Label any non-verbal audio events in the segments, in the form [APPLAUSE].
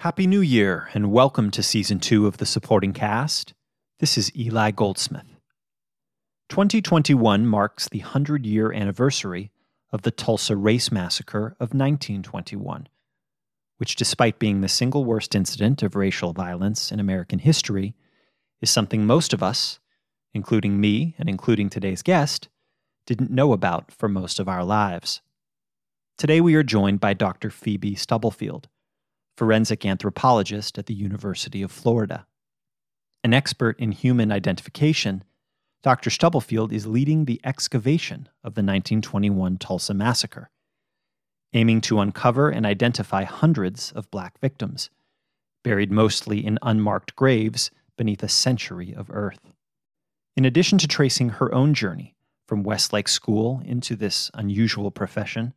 Happy New Year and welcome to season two of the supporting cast. This is Eli Goldsmith. 2021 marks the 100 year anniversary of the Tulsa Race Massacre of 1921, which, despite being the single worst incident of racial violence in American history, is something most of us, including me and including today's guest, didn't know about for most of our lives. Today we are joined by Dr. Phoebe Stubblefield, forensic anthropologist at the University of Florida. An expert in human identification, Dr. Stubblefield is leading the excavation of the 1921 Tulsa Massacre, aiming to uncover and identify hundreds of black victims, buried mostly in unmarked graves beneath a century of earth. In addition to tracing her own journey from Westlake School into this unusual profession,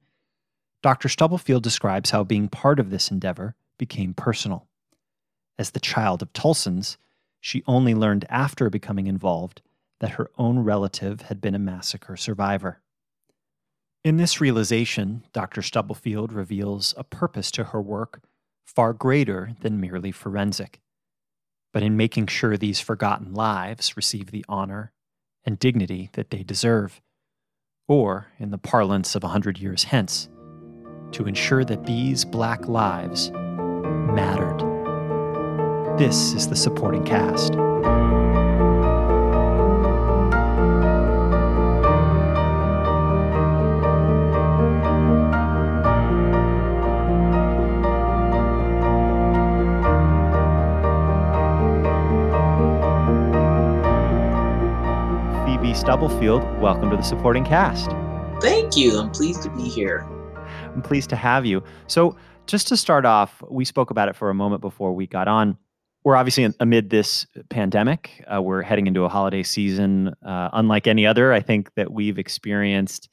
Dr. Stubblefield describes how being part of this endeavor became personal. As the child of Tulsans, she only learned after becoming involved that her own relative had been a massacre survivor. In this realization, Dr. Stubblefield reveals a purpose to her work far greater than merely forensic, but in making sure these forgotten lives receive the honor and dignity that they deserve, or, in the parlance of a hundred years hence, to ensure that these black lives mattered. This is the supporting cast. Phoebe Stubblefield, welcome to the supporting cast. Thank you. I'm pleased to be here. I'm pleased to have you. So, just to start off, we spoke about it for a moment before we got on. We're obviously amid this pandemic. Uh, we're heading into a holiday season, uh, unlike any other, I think, that we've experienced.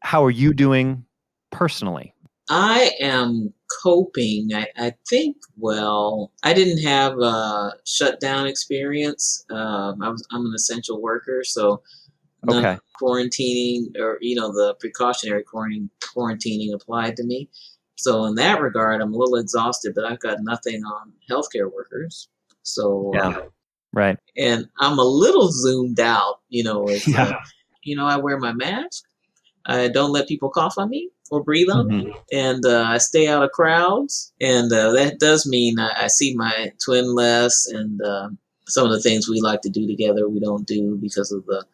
How are you doing personally? I am coping. I, I think well. I didn't have a shutdown experience. Um, I was I'm an essential worker, so none Okay. quarantining or you know the precautionary quarantining applied to me. So in that regard, I'm a little exhausted, but I've got nothing on healthcare workers. So Yeah. uh, Right. and I'm a little zoomed out. You know, [LAUGHS] as, Yeah. uh, you know, I wear my mask. I don't let people cough on me or breathe on me, and uh, I stay out of crowds. And uh, that does mean I, I see my twin less, and uh, some of the things we like to do together we don't do because of the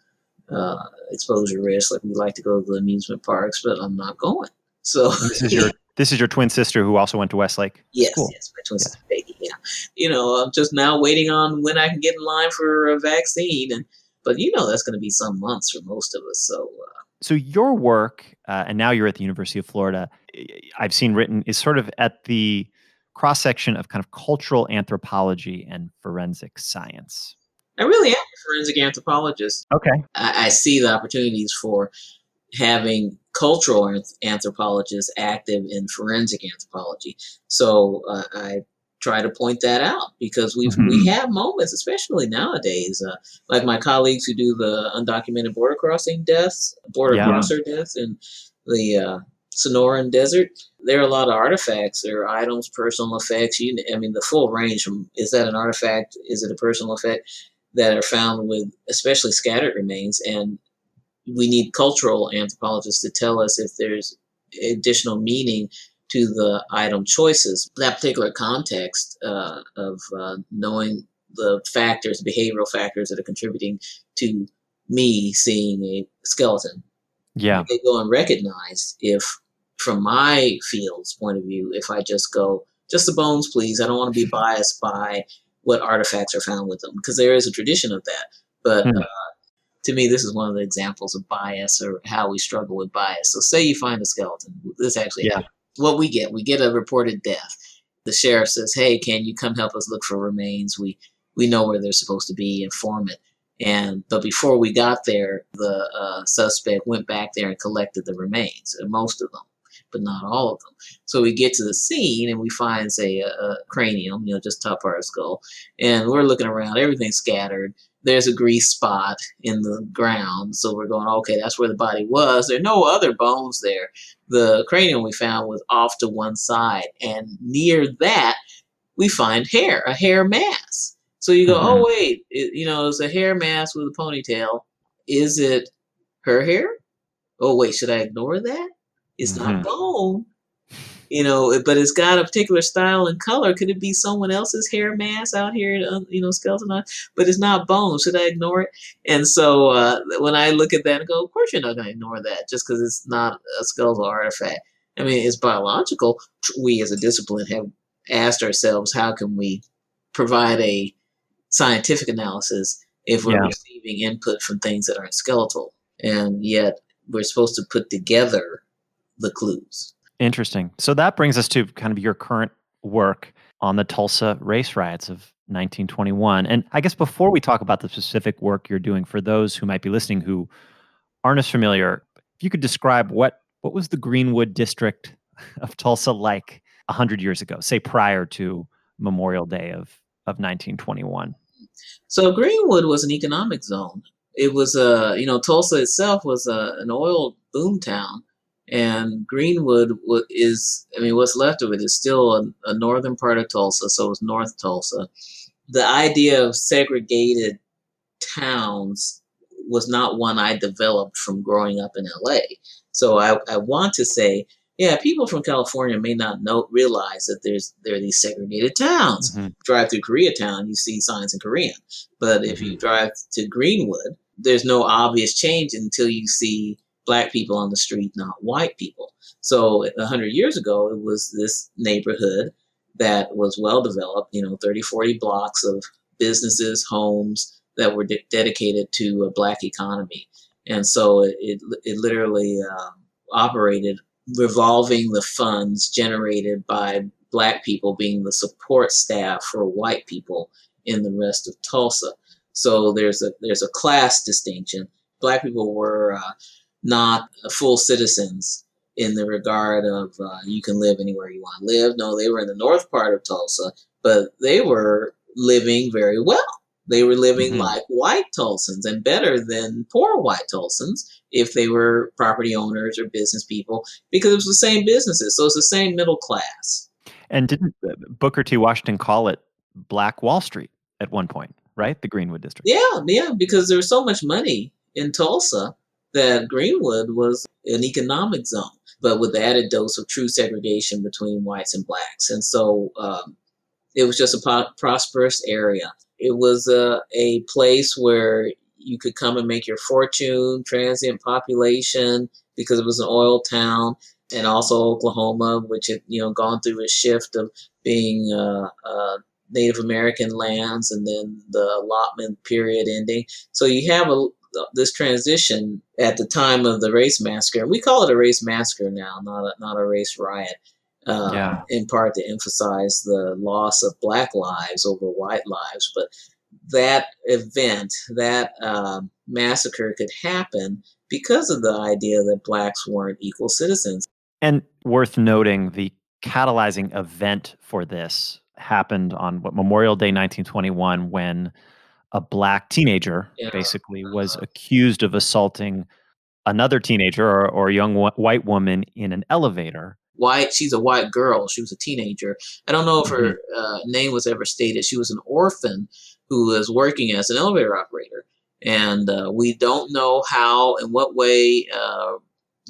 uh, exposure risk. Like we like to go to the amusement parks, but I'm not going. So This is your [LAUGHS] this is your twin sister who also went to Westlake. Yes, Cool. yes, my twin sister baby. Yeah, you know, I'm just now waiting on when I can get in line for a vaccine, and but you know that's going to be some months for most of us. So uh, So your work, uh, and now you're at the University of Florida. I- I've seen written is sort of at the cross section of kind of cultural anthropology and forensic science. I really am a forensic anthropologist. Okay. I, I see the opportunities for having cultural anth- anthropologists active in forensic anthropology. So uh, I try to point that out because we Mhm. we have moments, especially nowadays, uh, like my colleagues who do the undocumented border crossing deaths, border Yeah. crosser deaths in the uh, Sonoran Desert. There are a lot of artifacts. There are items, personal effects. You, I mean, the full range from is that an artifact? Is it a personal effect? That are found with especially scattered remains, and we need cultural anthropologists to tell us if there's additional meaning to the item choices. That particular context uh, of uh, knowing the factors, behavioral factors that are contributing to me seeing a skeleton. Yeah. They go and recognize if, from my field's point of view, if I just go, just the bones, please. I don't want to be [LAUGHS] biased by what artifacts are found with them because there is a tradition of that. But Hmm. uh, to me, this is one of the examples of bias or how we struggle with bias. So, say you find a skeleton. This actually Yeah. What we get, we get a reported death. The sheriff says, "Hey, can you come help us look for remains? We we know where they're supposed to be. Inform it." And but before we got there, the uh, suspect went back there and collected the remains, uh, most of them, but not all of them. So we get to the scene and we find, say, a, a cranium, you know, just top part of skull, and we're looking around, everything's scattered. There's a grease spot in the ground, so we're going, okay, that's where the body was. There are no other bones there. The cranium we found was off to one side, and near that we find hair, a hair mass. So you go, mm-hmm. oh wait, it, you know, it's a hair mass with a ponytail. Is it her hair? Oh wait, should I ignore that? It's mm-hmm. not bone. You know, but it's got a particular style and color. Could it be someone else's hair mass out here, you know, skeleton? But it's not bone. Should I ignore it? And so uh, when I look at that, I go, of course you're not going to ignore that just because it's not a skeletal artifact. I mean, it's biological. We as a discipline have asked ourselves, how can we provide a scientific analysis if we're yeah. receiving input from things that aren't skeletal? And yet we're supposed to put together the clues. Interesting. So that brings us to kind of your current work on the Tulsa race riots of 1921. And I guess before we talk about the specific work you're doing for those who might be listening who aren't as familiar, if you could describe what what was the Greenwood district [LAUGHS] of Tulsa like 100 years ago, say prior to Memorial Day of, of 1921? So Greenwood was an economic zone. It was a, you know, Tulsa itself was a, an oil boom town. And Greenwood is, I mean, what's left of it is still a, a northern part of Tulsa, so it's North Tulsa. The idea of segregated towns was not one I developed from growing up in LA. So I, I want to say, yeah, people from California may not know realize that there's there are these segregated towns. Mm-hmm. Drive through Koreatown, you see signs in Korean. But if you mm-hmm. drive to Greenwood, there's no obvious change until you see black people on the street, not white people. So a hundred years ago, it was this neighborhood that was well developed, you know, 30, 40 blocks of businesses, homes that were de- dedicated to a black economy. And so it, it, it literally um, operated revolving the funds generated by black people being the support staff for white people in the rest of Tulsa. So there's a there's a class distinction. Black people were uh, not full citizens in the regard of uh, you can live anywhere you want to live. No, they were in the north part of Tulsa, but they were living very well. They were living mm-hmm. like white Tulsans and better than poor white Tulsans if they were property owners or business people because it was the same businesses. So it's the same middle class. And didn't uh, Booker T. Washington call it Black Wall Street at one point, right? The Greenwood District. Yeah, yeah, because there was so much money in Tulsa that Greenwood was an economic zone, but with the added dose of true segregation between whites and blacks. And so um, it was just a po- prosperous area. It was a, a place where you could come and make your fortune, transient population, because it was an oil town, and also Oklahoma, which had you know gone through a shift of being uh, uh, Native American lands, and then the allotment period ending. So you have a this transition at the time of the race massacre. We call it a race massacre now, not a, not a race riot. Uh, yeah. In part to emphasize the loss of black lives over white lives, but that event, that um, massacre could happen because of the idea that blacks weren't equal citizens. And worth noting, the catalyzing event for this happened on what Memorial Day 1921 when a black teenager yeah. basically was uh-huh. accused of assaulting another teenager or, or a young wh- white woman in an elevator white she's a white girl she was a teenager i don't know if her mm-hmm. uh, name was ever stated she was an orphan who was working as an elevator operator and uh, we don't know how in what way uh,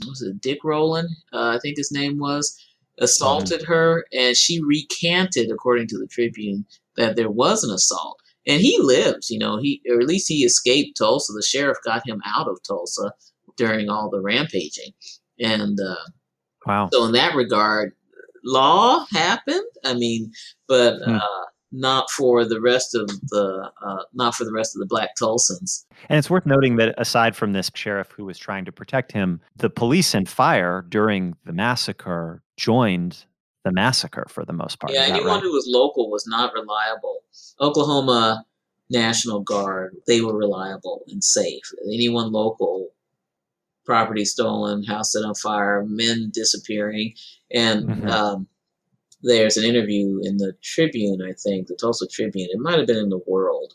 was it dick rowland uh, i think his name was assaulted mm-hmm. her and she recanted according to the tribune that there was an assault and he lives. You know, he or at least he escaped Tulsa. The sheriff got him out of Tulsa during all the rampaging, and uh, wow. So in that regard, law happened. I mean, but hmm. uh, not for the rest of the uh, not for the rest of the black Tulsans. And it's worth noting that aside from this sheriff who was trying to protect him, the police and fire during the massacre joined the massacre for the most part. Yeah, anyone right? who was local was not reliable. Oklahoma National Guard, they were reliable and safe. Anyone local, property stolen, house set on fire, men disappearing, and mm-hmm. um, there's an interview in the Tribune, I think, the Tulsa Tribune. It might have been in the World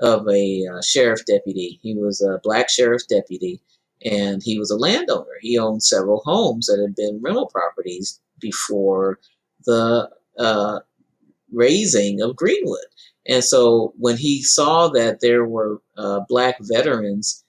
of a uh, sheriff deputy. He was a black sheriff deputy, and he was a landowner. He owned several homes that had been rental properties before the uh, raising of Greenwood. And so when he saw that there were uh, black veterans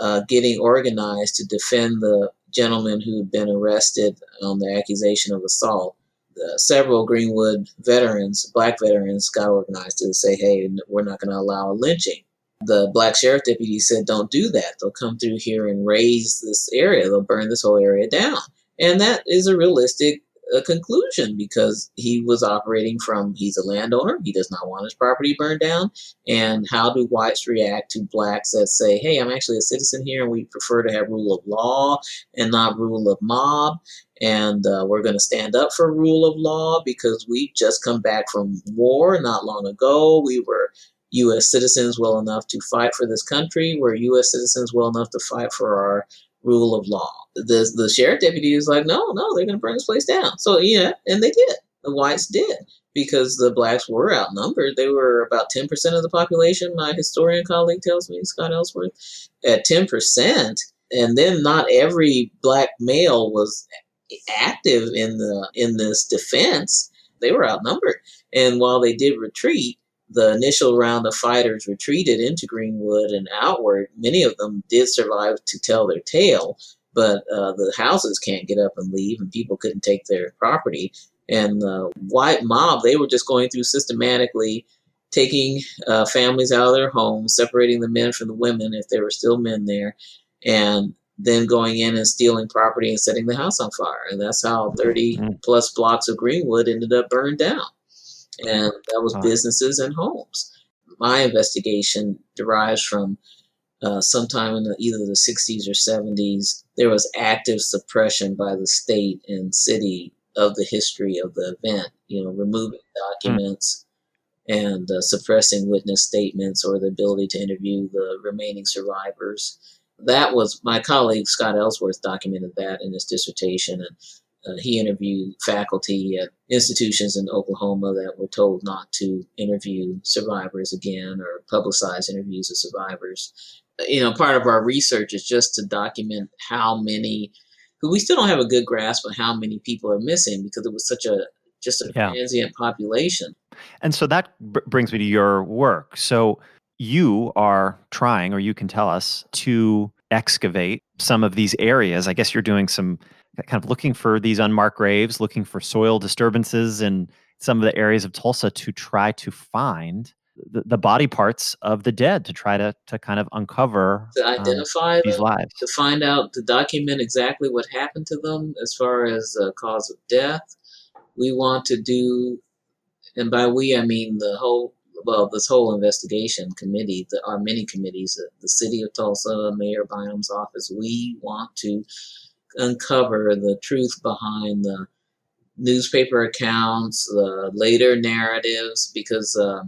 uh, getting organized to defend the gentleman who'd been arrested on the accusation of assault, uh, several Greenwood veterans, black veterans, got organized to say, hey, we're not going to allow a lynching. The black sheriff deputy said, don't do that. They'll come through here and raze this area, they'll burn this whole area down. And that is a realistic a conclusion because he was operating from he's a landowner he does not want his property burned down and how do whites react to blacks that say hey i'm actually a citizen here and we prefer to have rule of law and not rule of mob and uh, we're going to stand up for rule of law because we just come back from war not long ago we were U.S. citizens well enough to fight for this country. We're U.S. citizens well enough to fight for our rule of law. The the sheriff deputy is like, no, no, they're going to burn this place down. So yeah, and they did. The whites did because the blacks were outnumbered. They were about ten percent of the population. My historian colleague tells me, Scott Ellsworth, at ten percent, and then not every black male was active in the in this defense. They were outnumbered, and while they did retreat, the initial round of fighters retreated into Greenwood and outward. Many of them did survive to tell their tale, but uh, the houses can't get up and leave, and people couldn't take their property. And the white mob, they were just going through systematically taking uh, families out of their homes, separating the men from the women if there were still men there, and then going in and stealing property and setting the house on fire. And that's how 30 mm-hmm. plus blocks of Greenwood ended up burned down and that was businesses and homes. My investigation derives from uh, sometime in the, either the 60s or 70s. There was active suppression by the state and city of the history of the event. You know, removing documents. Mm. And uh, suppressing witness statements or the ability to interview the remaining survivors. That was my colleague Scott Ellsworth documented that in his dissertation, and uh, he interviewed faculty at institutions in Oklahoma that were told not to interview survivors again or publicize interviews of survivors. You know, part of our research is just to document how many, we still don't have a good grasp on how many people are missing because it was such a just a yeah. transient population. And so that b- brings me to your work. So you are trying, or you can tell us, to excavate some of these areas. I guess you're doing some kind of looking for these unmarked graves, looking for soil disturbances in some of the areas of Tulsa to try to find the, the body parts of the dead to try to, to kind of uncover to um, identify um, these them, lives. to find out to document exactly what happened to them as far as the cause of death. We want to do and by we i mean the whole well this whole investigation committee the, our many committees the city of tulsa mayor bynum's office we want to uncover the truth behind the newspaper accounts, the later narratives, because uh,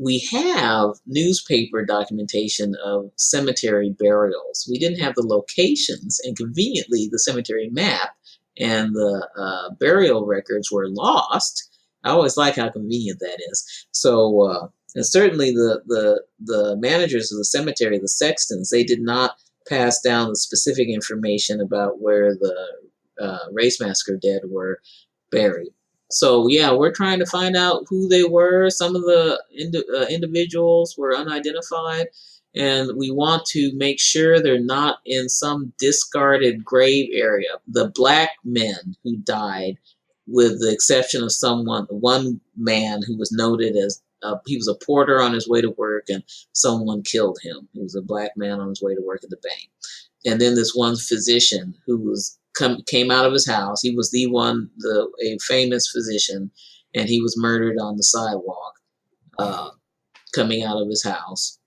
we have newspaper documentation of cemetery burials. We didn't have the locations, and conveniently, the cemetery map and the uh, burial records were lost. I always like how convenient that is. So, uh, and certainly the, the the managers of the cemetery, the sextons, they did not pass down the specific information about where the uh, race dead were buried. So yeah, we're trying to find out who they were. Some of the indi- uh, individuals were unidentified, and we want to make sure they're not in some discarded grave area. The black men who died, with the exception of someone, one man who was noted as uh, he was a porter on his way to work, and someone killed him. He was a black man on his way to work at the bank. And then this one physician who was come, came out of his house. He was the one, the a famous physician, and he was murdered on the sidewalk, uh, coming out of his house.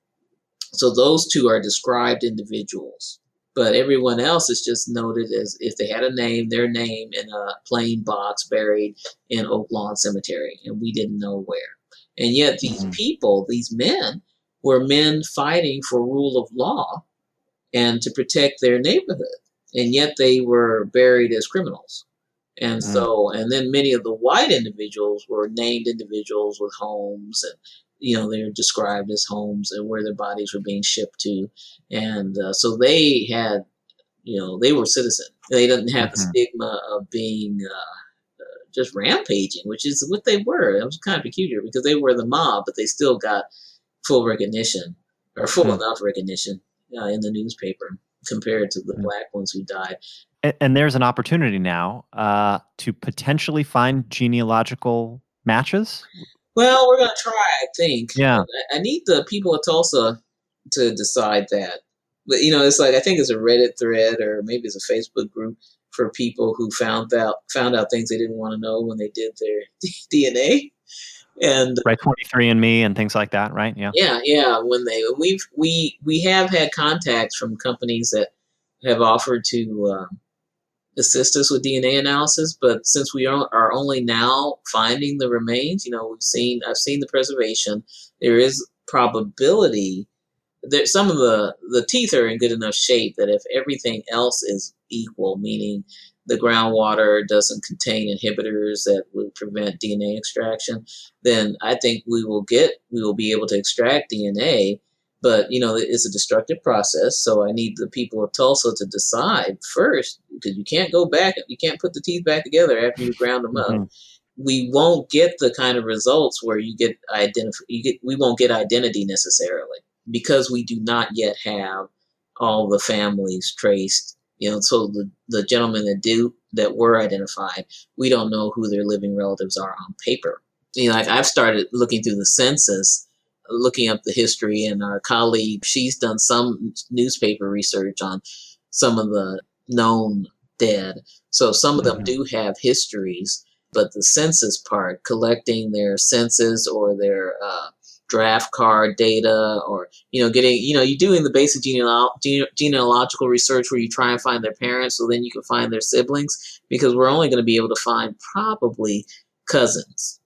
So those two are described individuals, but everyone else is just noted as if they had a name, their name in a plain box buried in Oak Lawn Cemetery, and we didn't know where. And yet, these mm-hmm. people, these men, were men fighting for rule of law and to protect their neighborhood. And yet, they were buried as criminals. And mm-hmm. so, and then many of the white individuals were named individuals with homes and you know they're described as homes and where their bodies were being shipped to and uh, so they had you know they were citizens they didn't have mm-hmm. the stigma of being uh, just rampaging, which is what they were. It was kind of peculiar because they were the mob, but they still got full recognition or full hmm. enough recognition uh, in the newspaper compared to the hmm. black ones who died. And, and there's an opportunity now uh, to potentially find genealogical matches. Well, we're going to try, I think. Yeah. I, I need the people of Tulsa to decide that. But, you know, it's like, I think it's a Reddit thread or maybe it's a Facebook group for people who found out found out things they didn't want to know when they did their [LAUGHS] DNA and right 23 and me and things like that right? Yeah. Yeah yeah when they we've we we have had contacts from companies that have offered to uh, assist us with dna analysis but since we are, are only now finding the remains you know we've seen i've seen the preservation there is probability that some of the the teeth are in good enough shape that if everything else is equal meaning the groundwater doesn't contain inhibitors that would prevent DNA extraction, then I think we will get we will be able to extract DNA. But you know, it's a destructive process, so I need the people of Tulsa to decide first because you can't go back, you can't put the teeth back together after you ground them up. Mm-hmm. We won't get the kind of results where you get identify. You get we won't get identity necessarily because we do not yet have all the families traced you know, so the, the gentlemen that do that were identified, we don't know who their living relatives are on paper. You know, like I've started looking through the census, looking up the history, and our colleague, she's done some newspaper research on some of the known dead. So some of them mm-hmm. do have histories, but the census part, collecting their census or their uh, draft card data or you know getting you know you're doing the basic genealog- gene- genealogical research where you try and find their parents so then you can find their siblings because we're only going to be able to find probably cousins.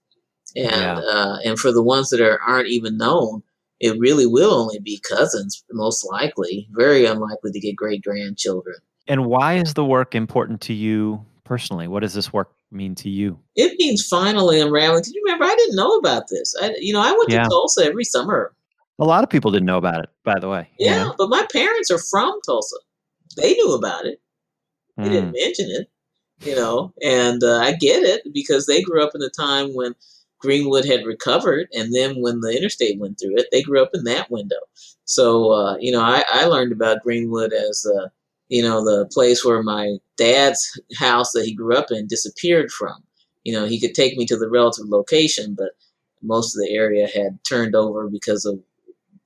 And yeah. uh, and for the ones that are aren't even known it really will only be cousins most likely very unlikely to get great grandchildren and why is the work important to you personally? What does this work mean to you? It means finally unraveling. Because you remember, I didn't know about this. I, you know, I went yeah. to Tulsa every summer. A lot of people didn't know about it, by the way. Yeah, but my parents are from Tulsa. They knew about it. They mm. didn't hmm. mention it, you know, and uh, I get it because they grew up in a time when Greenwood had recovered, and then when the interstate went through it, they grew up in that window. So, uh, you know, I, I learned about Greenwood as uh, you know, the place where my dad's house that he grew up in disappeared from. You know, he could take me to the relative location, but most of the area had turned over because of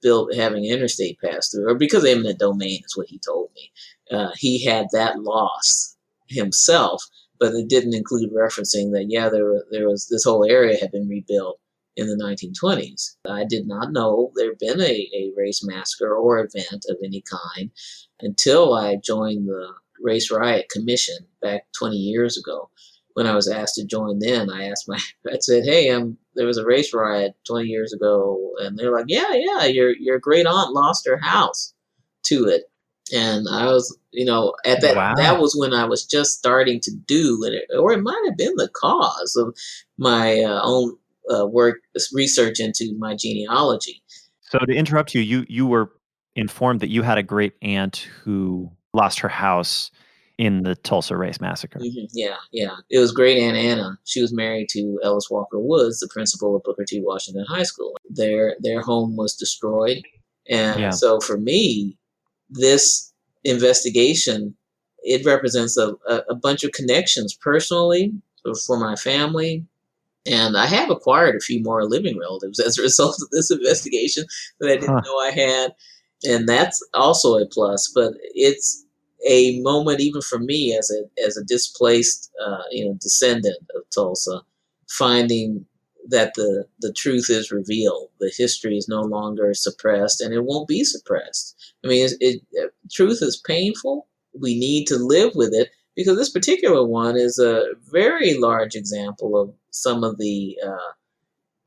built having an interstate pass through, or because of eminent domain, is what he told me. Uh, he had that loss himself, but it didn't include referencing that yeah, there there was this whole area had been rebuilt in the 1920s. I did not know there had been a, a race massacre or event of any kind until I joined the Race Riot Commission back 20 years ago. When I was asked to join then, I asked my, [LAUGHS] I said, hey, um, there was a race riot 20 years ago. And they're like, yeah, yeah, your, your great aunt lost her house to it. And I was, you know, at that, wow. that was when I was just starting to do it, or it might have been the cause of my uh, own uh, work, research into my genealogy. So to interrupt you, you you were informed that you had a great aunt who lost her house in the Tulsa Race Massacre. Mm-hmm. Yeah, yeah. It was great Aunt Anna. She was married to Ellis Walker Woods, the principal of Booker T. Washington High School. Their their home was destroyed, and yeah. so for me, this investigation it represents a, a, a bunch of connections personally for my family, and I have acquired a few more living relatives as a [LAUGHS] result of this investigation that I didn't huh. know I had and that's also a plus. But it's a moment even for me as a as a displaced uh, you know descendant of Tulsa, finding that the the truth is revealed, the history is no longer suppressed, and it won't be suppressed. I mean, it, it truth is painful. We need to live with it because this particular one is a very large example of some of the uh,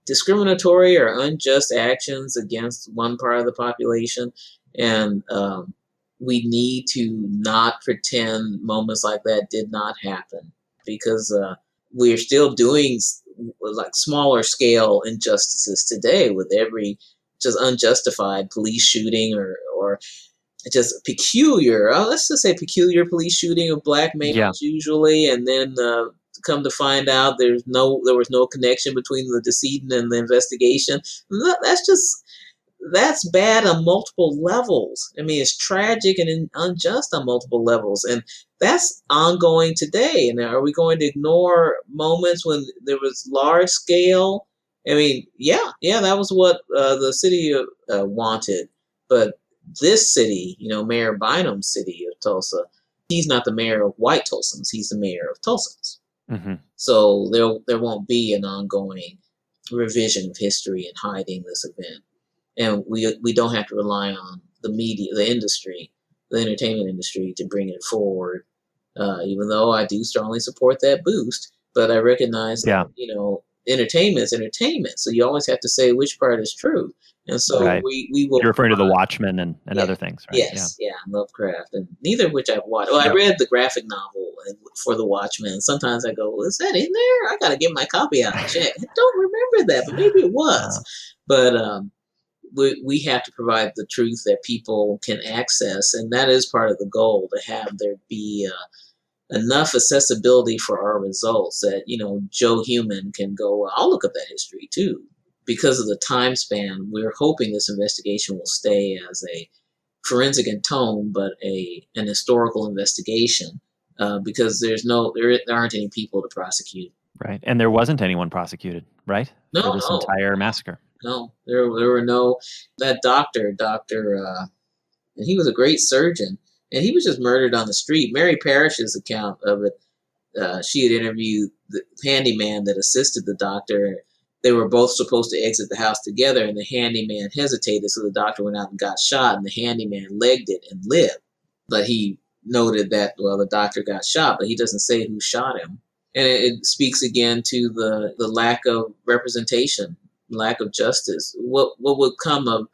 discriminatory or unjust actions against one part of the population. And um, we need to not pretend moments like that did not happen because uh, we're still doing like smaller scale injustices today with every just unjustified police shooting or, or just peculiar, uh, let's just say peculiar police shooting of black males yeah. usually, and then uh, come to find out there's no there was no connection between the decedent and the investigation. That's just that's bad on multiple levels. I mean, it's tragic and unjust on multiple levels, and that's ongoing today. And are we going to ignore moments when there was large scale? I mean, yeah, yeah, that was what uh, the city uh, wanted, but this city, you know, Mayor Bynum's city of Tulsa, he's not the mayor of white Tulsans. He's the mayor of Tulsans. Mm-hmm. So there, there won't be an ongoing revision of history and hiding this event and we we don't have to rely on the media, the industry, the entertainment industry to bring it forward. Uh, even though I do strongly support that boost, but I recognize yeah. that you know entertainment is entertainment, so you always have to say which part is true. And so right. we, we will. You're referring to the Watchmen and, and yeah. other things, right? Yes, yeah. yeah, Lovecraft, and neither of which I've watched. Well, yep. I read the graphic novel for the Watchmen. Sometimes I go, "Is that in there? I got to get my copy out and check." I don't remember that, but maybe it [LAUGHS] was. Uh, but um, we, we have to provide the truth that people can access, and that is part of the goal to have there be uh, enough accessibility for our results that you know Joe Human can go. I'll look up that history too, because of the time span. We're hoping this investigation will stay as a forensic in tone, but a an historical investigation, uh, because there's no there, there aren't any people to prosecute. Right, and there wasn't anyone prosecuted, right? No, for this no. entire massacre. No, there there were no that doctor, Doctor, uh, and he was a great surgeon, and he was just murdered on the street. Mary Parrish's account of it, uh, she had interviewed the handyman that assisted the doctor. They were both supposed to exit the house together, and the handyman hesitated, so the doctor went out and got shot, and the handyman legged it and lived. But he noted that well, the doctor got shot, but he doesn't say who shot him and it, it, speaks again to the, the lack of representation lack of justice. What what would come of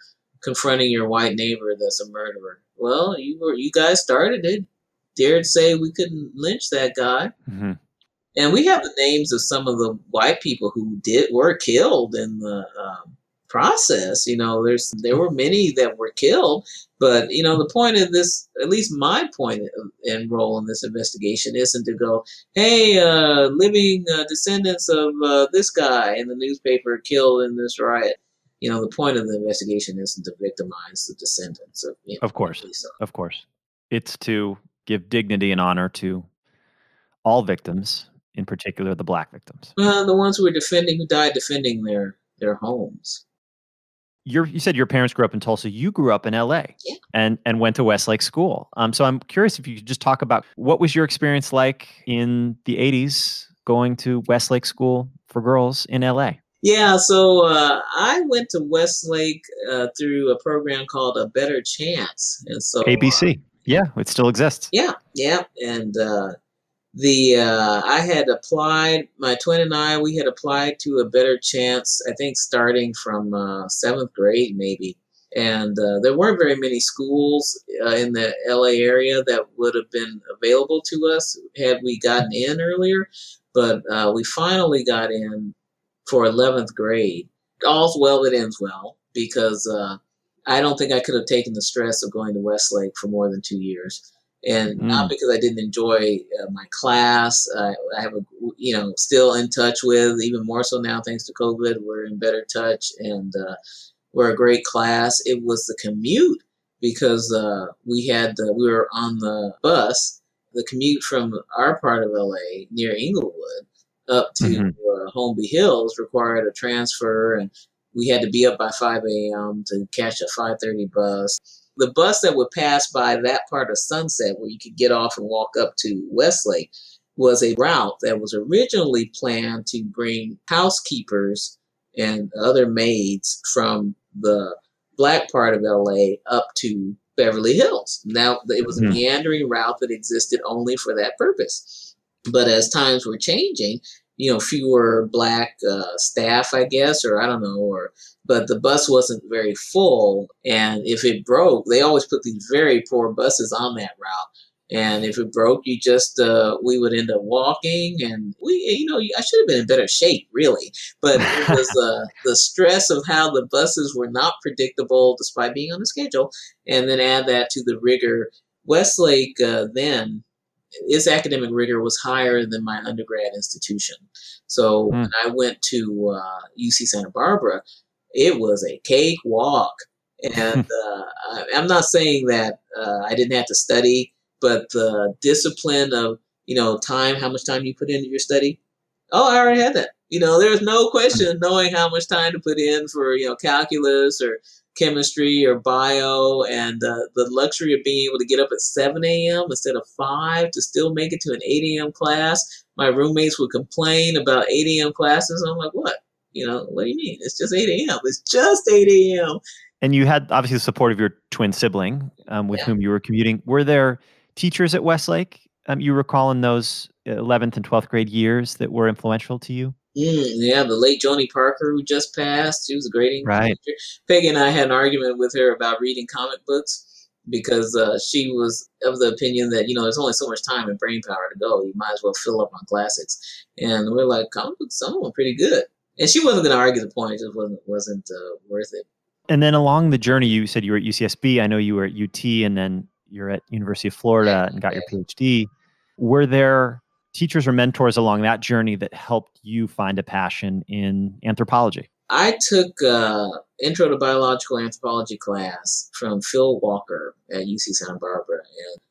confronting your white neighbor that's a murderer? Well, you were you guys started it. Dared say we couldn't lynch that guy. Mm-hmm. And we have the names of some of the white people who did were killed in the um, process. You know, there's there were many that were killed, but you know, the point of this, at least my point and role in this investigation, isn't to go, "Hey, uh, living uh, descendants of uh, this guy in the newspaper killed in this riot." You know, the point of the investigation isn't to victimize the descendants of. You know, of course, of course, it's to give dignity and honor to all victims, in particular the black victims. Well, the ones who were defending, who died defending their their homes you said your parents grew up in Tulsa. You grew up in LA yeah. and, and went to Westlake School. Um, so I'm curious if you could just talk about what was your experience like in the 80s going to Westlake School for girls in LA? Yeah, so uh, I went to Westlake uh, through a program called A Better Chance. And so ABC. Uh, yeah, it still exists. Yeah, yeah. And uh, the uh, I had applied. My twin and I we had applied to a better chance. I think starting from uh, seventh grade maybe, and uh, there weren't very many schools uh, in the LA area that would have been available to us had we gotten in earlier. But uh, we finally got in for eleventh grade. All's well that ends well because uh, I don't think I could have taken the stress of going to Westlake for more than two years and mm. not because I didn't enjoy uh, my class. Uh, I have a, you know, still in touch with, even more so now thanks to COVID. We're in better touch, and uh, we're a great class. It was the commute because uh, we had the, we were on the bus. The commute from our part of LA near Inglewood up to mm-hmm. Uh, Holmby Hills required a transfer, and we had to be up by 5 a.m. to catch a 5:30 bus the bus that would pass by that part of Sunset, where you could get off and walk up to Westlake, was a route that was originally planned to bring housekeepers and other maids from the black part of LA up to Beverly Hills. Now, it was a mm-hmm. meandering route that existed only for that purpose. But as times were changing, you know, fewer black uh, staff, I guess, or I don't know, or but the bus wasn't very full. And if it broke, they always put these very poor buses on that route. And if it broke, you just uh, we would end up walking, and we, you know, I should have been in better shape, really. But it [LAUGHS] was uh, the stress of how the buses were not predictable, despite being on the schedule, and then add that to the rigor. Westlake uh, then its academic rigor was higher than my undergrad institution. So mm. when I went to uh, UC Santa Barbara, it was a cakewalk. And [LAUGHS] uh, I'm not saying that uh, I didn't have to study, but the discipline of you know time, how much time you put into your study. Oh, I already had that. You know, there's no question knowing how much time to put in for you know calculus or chemistry or bio, and uh, the luxury of being able to get up at 7 a.m. instead of 5 to still make it to an 8 a.m. class. My roommates would complain about 8 a.m. classes. I'm like, what? You know, what do you mean? It's just 8 a.m. It's just 8 a.m. And you had obviously the support of your twin sibling um, with yeah. whom you were commuting. Were there teachers at Westlake um, you recall in those 11th and 12th grade years that were influential to you? Mm, yeah, the late Joannie Parker, who just passed, she was a great English right. teacher. Peggy and I had an argument with her about reading comic books because uh, she was of the opinion that you know there's only so much time and brain power to go. You might as well fill up on classics. And we're like, comic books, some of them pretty good. And she wasn't going to argue the point; it just wasn't wasn't uh, worth it. And then along the journey, you said you were at UCSB. I know you teachers or mentors along that journey that helped you find a passion in anthropology? I took uh, Intro to Biological Anthropology class from Phil Walker at UC Santa Barbara, and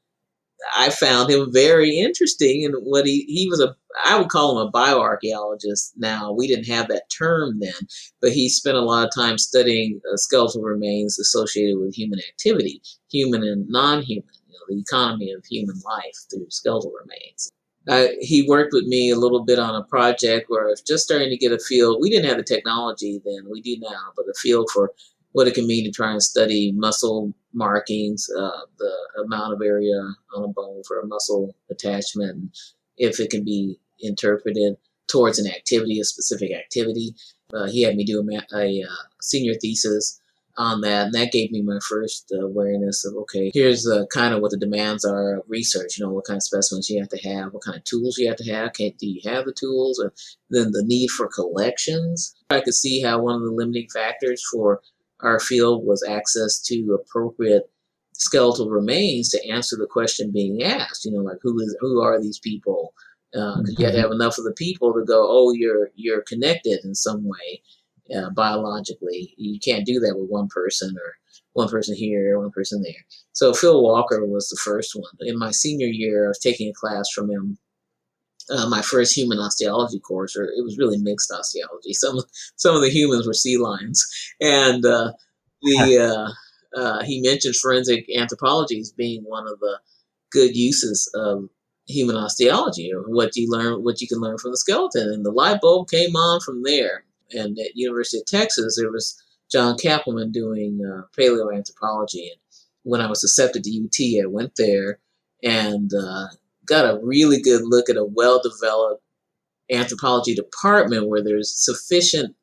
I found him very interesting. And what he he was a I would call him a bioarchaeologist. Now we didn't have that term then, but he spent a lot of time studying uh, skeletal remains associated with human activity, human and non-human the economy of human life through skeletal remains. Uh, he worked with me a little bit on a project where I was just starting to get a feel. We didn't have the technology then, we do now, but a feel for what it can mean to try and study muscle markings, uh, the amount of area on a bone for a muscle attachment, if it can be interpreted towards an activity, a specific activity. Uh, he had me do a, a uh, senior thesis on that, and that gave me my first awareness of okay, here's uh, kind of what the demands are of research. You know, what kind of specimens you have to have, what kind of tools you have to have. Can do you have the tools? And then the need for collections. I could see how one of the limiting factors for our field was access to appropriate skeletal remains to answer the question being asked. You know, like who is who are these people? Because uh, you have to mm-hmm. have enough of the people to go, oh, you're you're connected in some way uh, biologically. You can't do that with one person or one person here, one person there. So Phil Walker was the first one. In my senior year, I was taking a class from him. Uh, my first human osteology course, or it was really mixed osteology. [LAUGHS] Some some of the humans were sea lions, and uh, the uh, uh, he mentioned forensic anthropology as being one of the good uses of human osteology, or what you learn, what you can learn from the skeleton. And the light bulb came on from there and at University of Texas, there was John Kappelman doing uh, paleoanthropology. And when I was accepted to UT, I went there and uh, got a really good look at a well-developed anthropology department where there's sufficient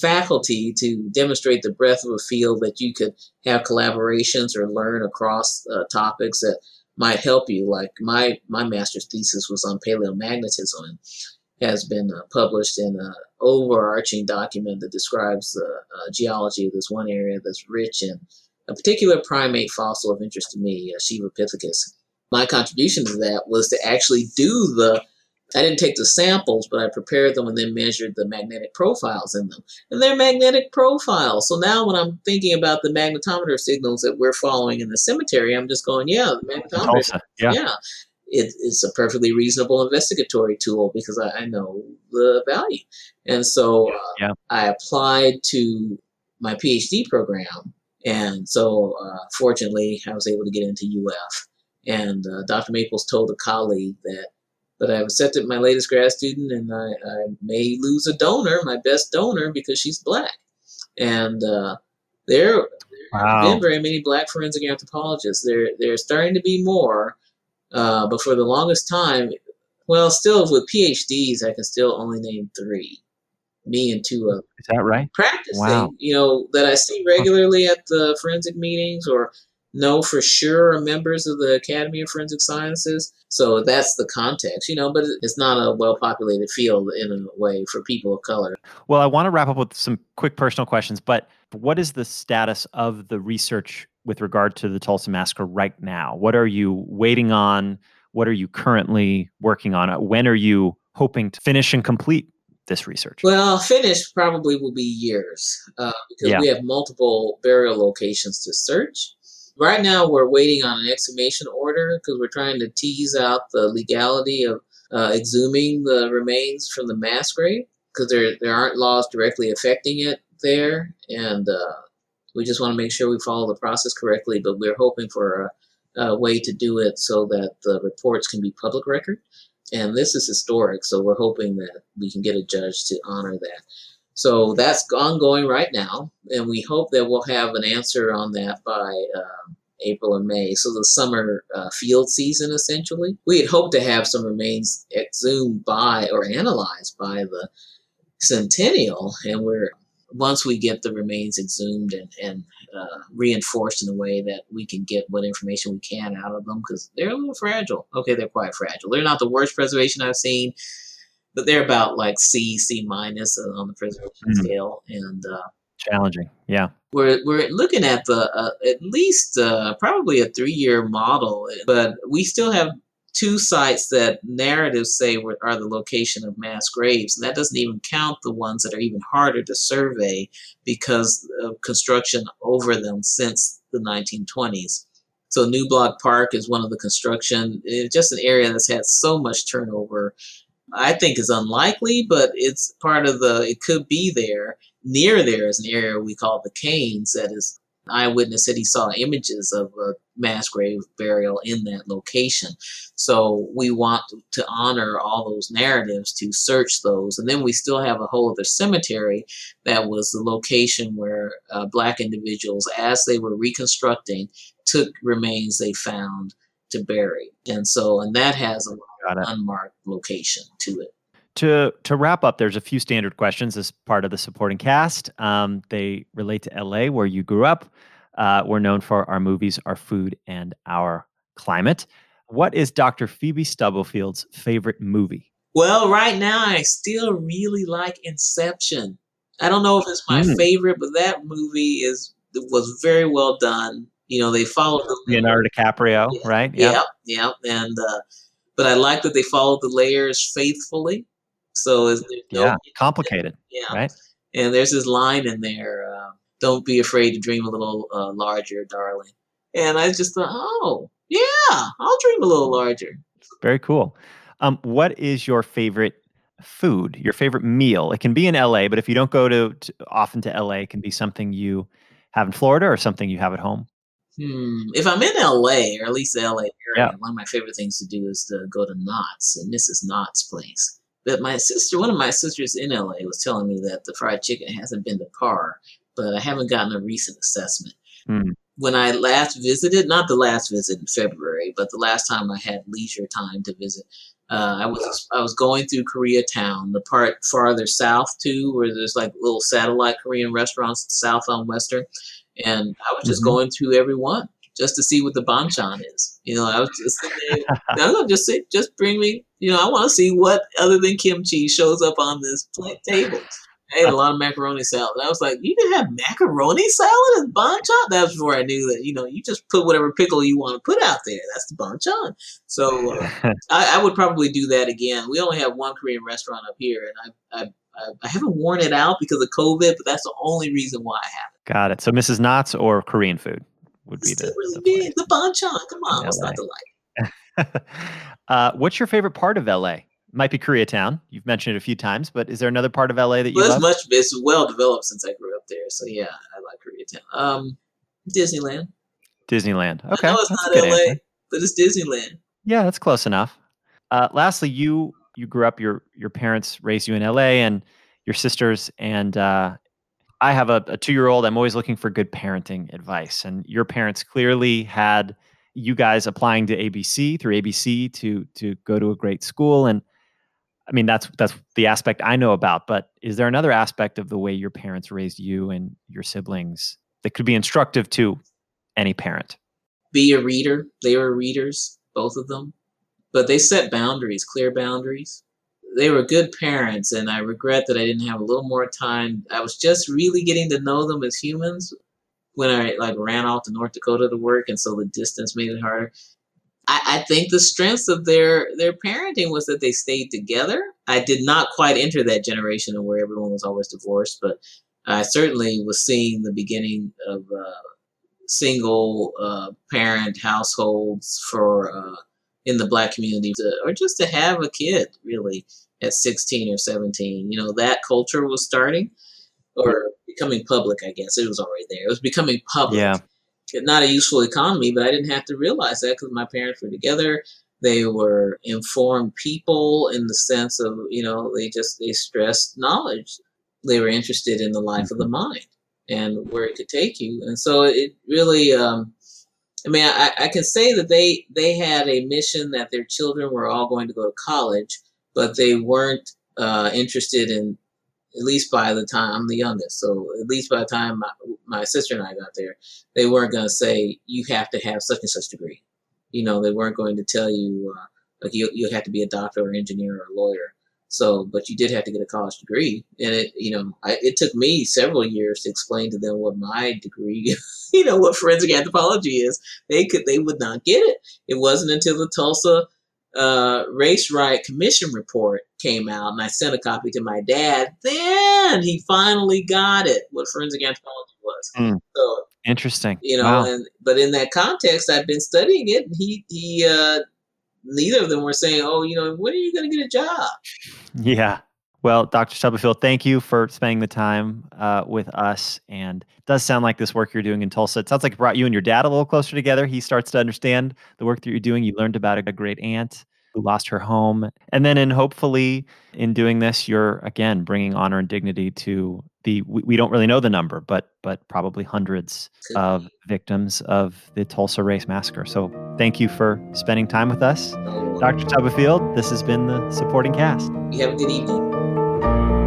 faculty to demonstrate the breadth of a field that you could have collaborations or learn across uh, topics that might help you. Like my my master's thesis was on paleomagnetism, and has been uh, published in an overarching document that describes the uh, geology of this one area that's rich in a particular primate fossil of interest to me, uh, Sivapithecus. My contribution to that was to actually do the I didn't take the samples, but I prepared them and then measured the magnetic profiles in them. And they're magnetic profiles. So now when I'm thinking about the magnetometer signals that we're following in the cemetery, I'm just going, yeah, the magnetometer. Yeah. yeah it is a perfectly reasonable investigatory tool because I, I know the value. And so uh, yeah. I applied to my PhD program. And so, uh, fortunately, I was able to get into UF. And uh, Dr. Maples told a colleague that, but I've accepted my latest grad student and I, I may lose a donor, my best donor, because she's black. And uh, there, wow. have been very many black forensic anthropologists. There, there's starting to be more uh, but for the longest time, well, still with PhDs, I can still only name three. Me and two others. Is that right? Practicing, wow. you know, that I see regularly at the forensic meetings or know for sure are members of the Academy of Forensic Sciences. So that's the context, you know, but it's not a well populated field in a way for people of color. Well, I want to wrap up with some quick personal questions, but what is the status of the research with regard to the Tulsa massacre right now? What are you waiting on? What are you currently working on? When are you hoping to finish and complete this research? Well, finished probably will be years uh, because Yeah. we have multiple burial locations to search. Right now, we're waiting on an exhumation order because we're trying to tease out the legality of uh, exhuming the remains from the mass grave because there there aren't laws directly affecting it there, and uh, we just want to make sure we follow the process correctly. But we're hoping for a, a way to do it so that the reports can be public record and this is historic so we're hoping that we can get a judge to honor that. So that's ongoing right now and we hope that we'll have an answer on that by uh, april or may. So the summer uh, field season essentially. We had hoped to have some remains exhumed by or analyzed by the centennial and we're once we get the remains exhumed and, and uh, reinforced in a way that we can get what information we can out of them because they're a little fragile. Okay, they're quite fragile. They're not the worst preservation I've seen, but they're about like C, C minus on the preservation Mm. scale. And uh, Challenging. Yeah. we're, we're looking at the uh, at least uh, probably a three year model, but we still have two sites that narratives say were, are the location of mass graves. And that doesn't even count the ones that are even harder to survey because of construction over them since the 1920s. So Newblock Park is one of the construction. It's just an area that's had so much turnover. I think is unlikely, but it's part of the. It could be there. Near there is an area we call the Canes that is eyewitness said he saw images of a mass grave burial in that location. So we want to honor all those narratives to search those. And then we still have a whole other cemetery that was the location where uh, black individuals, as they were reconstructing, took remains they found to bury. And so, and that has a unmarked location to it. To to wrap up, there's a few standard questions as part of the supporting cast. Um, they relate to LA, where you grew up. Uh, we're known for our movies, our food, and our climate. What is Dr. Phoebe Stubblefield's favorite movie? Well, right now I still really like Inception. I don't know if it's my Mm. favorite, but that movie is was very well done. You know, they followed the Leonardo DiCaprio, Yeah. right? Yeah, yeah, and uh, but I like that they followed the layers faithfully. So there's no, Yeah. Complicated, yeah, right? and there's this line in there: uh, "Don't be afraid to dream a little uh, larger, darling." And I just thought, oh yeah, I'll dream a little larger. Very cool. Um, what is your favorite food? Your favorite meal? It can be in LA, but if you don't go to, to often to LA, it can be something you have in Florida or something you have at home. Hmm. If I'm in LA, or at least the LA area, Yeah. one of my favorite things to do is to go to Knott's and Mrs. Knott's place. But my sister, one of my sisters in LA, was telling me that the fried chicken hasn't been to par, but I haven't gotten a recent assessment. Hmm. When I last visited, not the last visit in February, but the last time I had leisure time to visit, uh, I was I was going through Koreatown, the part farther south too, where there's like little satellite Korean restaurants south on Western, and I was just Mhm. going through every one just to see what the banchan is. You know, I was just sitting there. [LAUGHS] I'm just sit, just bring me. You know, I want to see what other than kimchi shows up on this plate table. I ate a lot of macaroni salad. I was like, you can have macaroni salad and banchan. That was before I knew that. You know, you just put whatever pickle you want to put out there. That's the banchan. So uh, [LAUGHS] I, I would probably do that again. We only have one Korean restaurant up here, and I, I, I, I haven't worn it out because of COVID, but that's the only reason why I haven't. Got it. So Mrs. Knott's or Korean food would be the, really the big. The banchan. Come on, what's not to like? [LAUGHS] uh, what's your favorite part of LA? Might be Koreatown. You've mentioned it a few times, but is there another part of LA that you Well, it's love? much. It's well developed since I grew up there. So yeah, I like Koreatown. Um, Disneyland. Disneyland. Okay, I know it's that's not LA, answer. but it's Disneyland. Yeah, that's close enough. Uh, lastly, you you grew up. Your your parents raised you in L.A. and your sisters and uh, I have a, a two year old. I'm always looking for good parenting advice, and your parents clearly had you guys applying to ABC through ABC to to go to a great school. And I mean that's that's the aspect I know about. But is there another aspect of the way your parents raised you and your siblings that could be instructive to any parent? Be a reader. They were readers, both of them, but they set boundaries, clear boundaries. They were good parents, and I regret that I didn't have a little more time. I was just really getting to know them as humans when I like ran off to North Dakota to work, and so the distance made it harder. I, I think the strengths of their their parenting was that they stayed together. I did not quite enter that generation where everyone was always divorced, but I certainly was seeing the beginning of uh, single uh, parent households for uh, in the black community, to, or just to have a kid really at 16 or 17. You know, that culture was starting or becoming public, I guess. It was already there. It was becoming public. Yeah. Not a useful economy, but I didn't have to realize that because my parents were together. They were informed people in the sense of, you know, they just, they stressed knowledge. They were interested in the life of the mm-hmm. mind and where it could take you. And so it really, um, I mean, I, I can say that they they had a mission that their children were all going to go to college, but they weren't uh, interested in. At least by the time I'm the youngest, so at least by the time my, my sister and I got there, they weren't going to say you have to have such and such degree. You know, they weren't going to tell you uh, like you you have to be a doctor or engineer or lawyer. So, but you did have to get a college degree, and it, you know, I, it took me several years to explain to them what my degree, [LAUGHS] you know, what forensic anthropology is. They could, they would not get it. It wasn't until the Tulsa uh, Race Riot Commission report came out, and I sent a copy to my dad. Then he finally got it, what forensic anthropology was. Mm. So interesting, you know. Wow. And but in that context, I've been studying it, and he he uh, neither of them were saying, "Oh, you know, when are you going to get a job?" Yeah. Well, Dr. Stubblefield, thank you for spending the time uh, with us. And does sound like this work you're doing in Tulsa. It sounds like it brought you and your dad a little closer together. He starts to understand the work that you're doing. You learned about a great aunt who lost her home. And then, in hopefully, in doing this, you're again bringing honor and dignity to the. We, we don't really know the number, but but probably hundreds of victims of the Tulsa Race Massacre. So, thank you for spending time with us, oh, Dr. Stubblefield. This has been the supporting cast. You have a good evening.